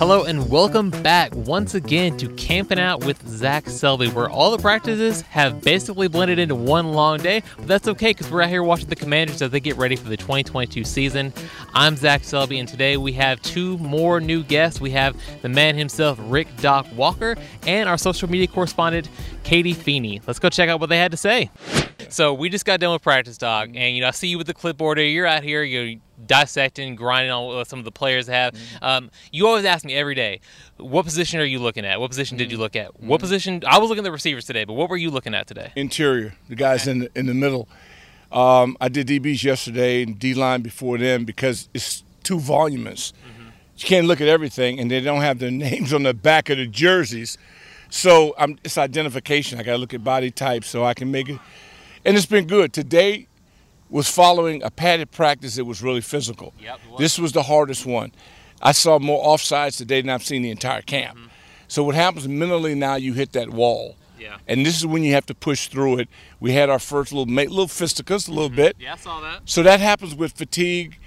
Hello and welcome back once again to Camping Out with Zach Selby, where all the practices have basically blended into one long day, but that's okay because we're out here watching the Commanders as they get ready for the 2022 season. I'm Zach Selby, and today we have two more new guests. We have the man himself, Rick Doc Walker, and our social media correspondent, Katie Feeney. Let's go check out what they had to say. So we just got done with practice, Doc, and you know I see you with the clipboard. Here. You're out here, you're dissecting, grinding on what some of the players have. Mm-hmm. Um, you always ask me every day, what position are you looking at? What position did you Mm-hmm. look at? What position? I was looking at the receivers today, but what were you looking at today? interior, the guys in the, in the middle. Um, I did DBs yesterday and D line before them because it's too voluminous. You can't look at everything, and they don't have their names on the back of the jerseys. So um, it's identification. I got to look at body type so I can make it. And it's been good. Today was following a padded practice that was really physical. Yep, was. This was the hardest one. I saw more offsides today than I've seen the entire camp. Mm-hmm. So what happens mentally now? You hit that wall. Yeah. And this is when you have to push through it. We had our first little little fisticuffs a little mm-hmm. bit. Yeah, I saw that. So that happens with fatigue,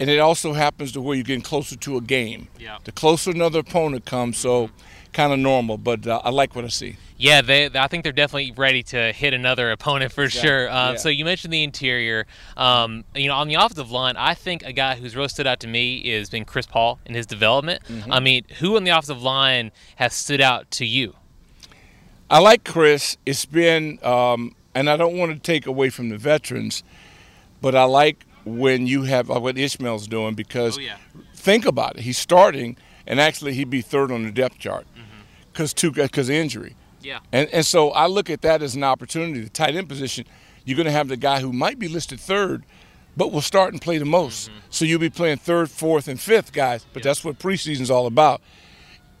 and it also happens to where you're getting closer to a game. Yeah. The closer another opponent comes, so mm-hmm. Kind of normal. But uh, I like what I see. Yeah, they. I think they're definitely ready to hit another opponent for sure. Um, yeah. So you mentioned the interior. Um, you know, on the offensive line, I think a guy who's really stood out to me has been Chris Paul in his development. Mm-hmm. I mean, who on the offensive line has stood out to you? I like Chris. It's been, um, and I don't want to take away from the veterans, but I like when you have uh, what Ishmael's doing because think about it. He's starting, and actually he'd be third on the depth chart mm-hmm. because two because injury. Yeah. And and so I look at that as an opportunity. The tight end position, you're going to have the guy who might be listed third, but will start and play the most. Mm-hmm. So you'll be playing third, fourth, and fifth guys. But that's what preseason's all about.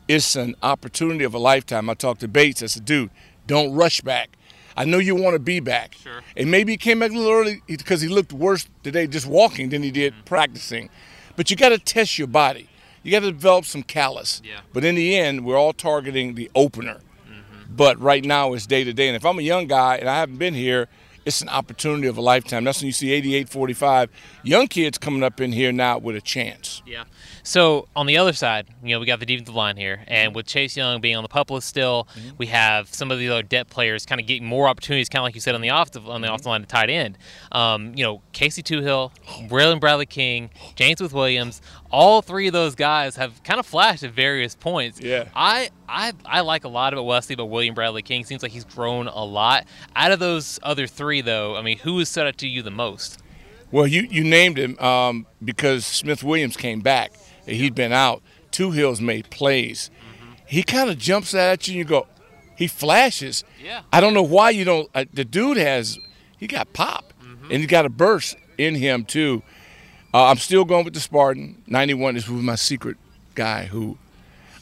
It's an opportunity of a lifetime. I talked to Bates. I said, dude, don't rush back. I know you want to be back. Sure. And maybe he came back a little early because he looked worse today just walking than he did mm-hmm. practicing. But you got to test your body. You got to develop some callus. Yeah. But in the end, we're all targeting the opener. Mm-hmm. But right now, it's day to day. And if I'm a young guy and I haven't been here, it's an opportunity of a lifetime. That's when you see 88 45. Young kids coming up in here now with a chance. Yeah. So on the other side, you know, we got the defensive line here, and with Chase Young being on the pup list still, mm-hmm. we have some of the other depth players kind of getting more opportunities, kind of like you said on the offensive on the mm-hmm. offensive line to tight end. Um, you know, Casey Toohill, oh. Braylon Bradley King, James Smith Williams, all three of those guys have kind of flashed at various points. Yeah. I I I like a lot about Wesley, but William Bradley King seems like he's grown a lot. Out of those other three, though, I mean, who has stood out to you the most? Well, you, you named him um, because Smith Williams came back. He'd been out. Toohill's made plays. He kind of jumps at you and you go, he flashes. Yeah. I don't know why you don't. Uh, the dude has, he got pop and he got a burst in him too. Uh, I'm still going with the Spartan. 91 is with my secret guy who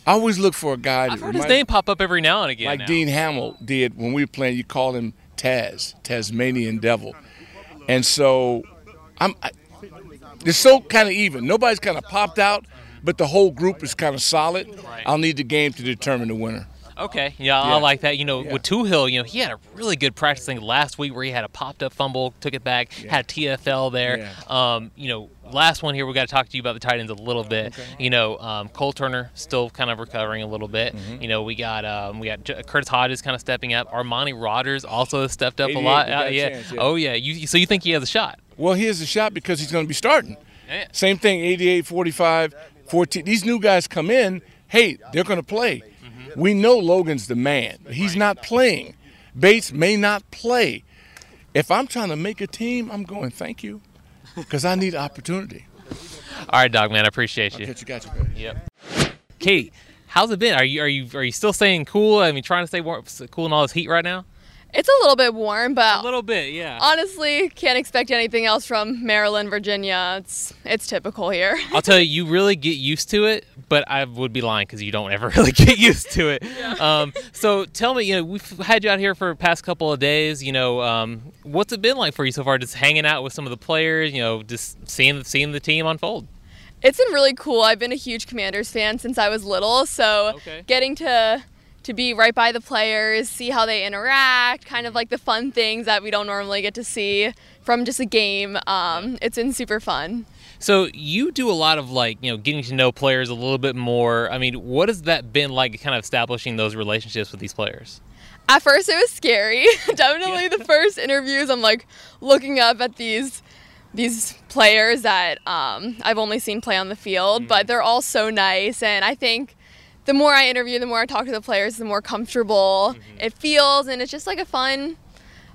I always look for a guy. I've heard his name pop up every now and again. like now. Dean Hamel did when we were playing. You called him Taz, Tasmanian Devil, and so I'm. I, it's so kind of even. Nobody's kind of popped out, but the whole group is kind of solid. Right. I'll need the game to determine the winner. Okay, yeah, I like that. You know, Yeah. with Toohill, you know, he had a really good practicing last week where he had a popped up fumble, took it back, had a TFL there. Um, you know, last one here, we got to talk to you about the tight ends a little bit. You know, um, Cole Turner still kind of recovering a little bit. Mm-hmm. You know, we got um, we got J- Curtis Hodges kind of stepping up. Armani Rogers also has stepped up a lot. Uh, yeah. chance, yeah. Oh yeah. You so you think he has a shot? Well, he has a shot because he's going to be starting. Yeah. Same thing, 88, 45, 14. These new guys come in, hey, they're going to play. We know Logan's the man. He's not playing. Bates may not play. If I'm trying to make a team, I'm going, thank you, because I need opportunity. All right, Doc man, I appreciate you. Catch you, got you. Yep. Kate, how's it been? Are you are you are you still staying cool? I mean, trying to stay warm, cool in all this heat right now? It's a little bit warm, but A little bit, yeah. honestly, can't expect anything else from Maryland, Virginia. It's it's typical here. I'll tell you, you really get used to it, but I would be lying because you don't ever really get used to it. Um, so tell me, you know, we've had you out here for the past couple of days. You know, um, what's it been like for you so far? Just hanging out with some of the players. You know, just seeing seeing the team unfold. It's been really cool. I've been a huge Commanders fan since I was little, so Okay. getting to to be right by the players, see how they interact, kind of like the fun things that we don't normally get to see from just a game. Um, it's been super fun. So you do a lot of like you know getting to know players a little bit more. I mean, what has that been like, kind of establishing those relationships with these players? At first, it was scary. Definitely, yeah. the first interviews, I'm like looking up at these these players that um, I've only seen play on the field, mm-hmm. but they're all so nice, and I think the more I interview, the more I talk to the players, the more comfortable mm-hmm. it feels, and it's just like a fun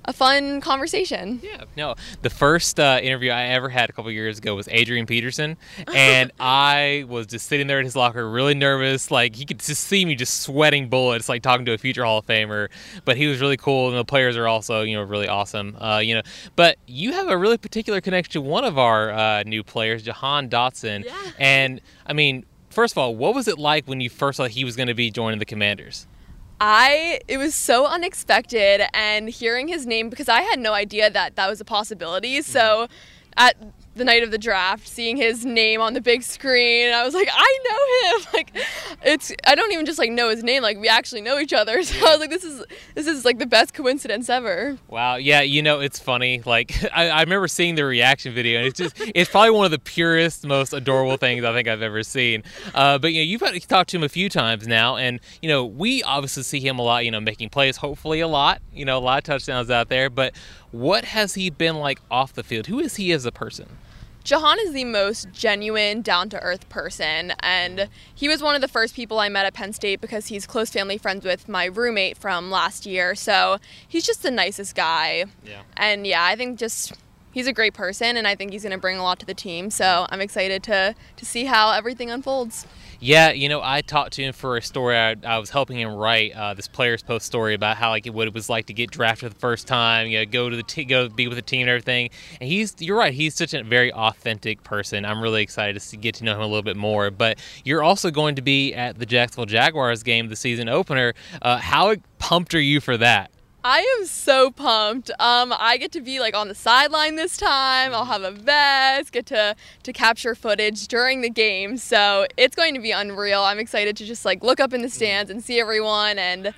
a fun conversation. Yeah, no. The first uh, interview I ever had a couple years ago was Adrian Peterson, and I was just sitting there in his locker, really nervous. Like he could just see me just sweating bullets, like talking to a future Hall of Famer. But he was really cool, and the players are also, you know, really awesome. Uh, you know, but you have a really particular connection to one of our uh, new players, Jahan Dotson, yeah. and I mean. First of all, what was it like when you first thought he was going to be joining the Commanders? I it was so unexpected and hearing his name because I had no idea that that was a possibility. So mm-hmm. at the night of the draft, seeing his name on the big screen, I was like, I know him. Like, it's I don't even just like know his name. Like, we actually know each other. So I was like, this is this is like the best coincidence ever. Wow. Yeah. You know, it's funny. Like, I, I remember seeing the reaction video, and it's just it's probably one of the purest, most adorable things I think I've ever seen. Uh, but you know, you've talked to him a few times now, and you know, we obviously see him a lot. You know, making plays, hopefully a lot. You know, a lot of touchdowns out there, but what has he been like off the field? Who is he as a person? Jahan is the most genuine, down to earth person, and he was one of the first people I met at Penn State because he's close family friends with my roommate from last year. So he's just the nicest guy. Yeah. And yeah, I think just he's a great person, and I think he's going to bring a lot to the team. So I'm excited to to see how everything unfolds. Yeah, you know, I talked to him for a story. I, I was helping him write uh, this players post story about how like what it was like to get drafted the first time. You know, go to the t- go be with the team and everything. And he's you're right. He's such a very authentic person. I'm really excited to see, get to know him a little bit more. But you're also going to be at the Jacksonville Jaguars game, the season opener. Uh, how pumped are you for that? I am so pumped. Um, I get to be like on the sideline this time. I'll have a vest, get to to capture footage during the game. So it's going to be unreal. I'm excited to just like look up in the stands and see everyone and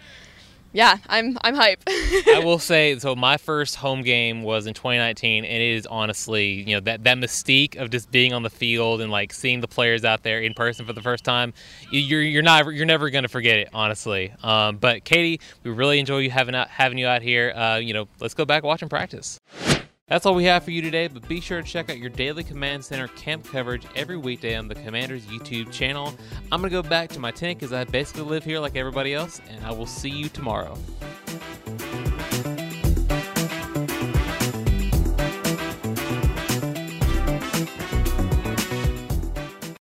yeah, I'm I'm hype. I will say so. My first home game was in 2019, and it is honestly, you know, that that mystique of just being on the field and like seeing the players out there in person for the first time. You're you're not you're never gonna forget it, honestly. Um, but Katie, we really enjoy you having out having you out here. Uh, you know, let's go back watching practice. That's all we have for you today, but be sure to check out your daily Command Center camp coverage every weekday on the Commanders YouTube channel. I'm going to go back to my tent because I basically live here like everybody else, and I will see you tomorrow.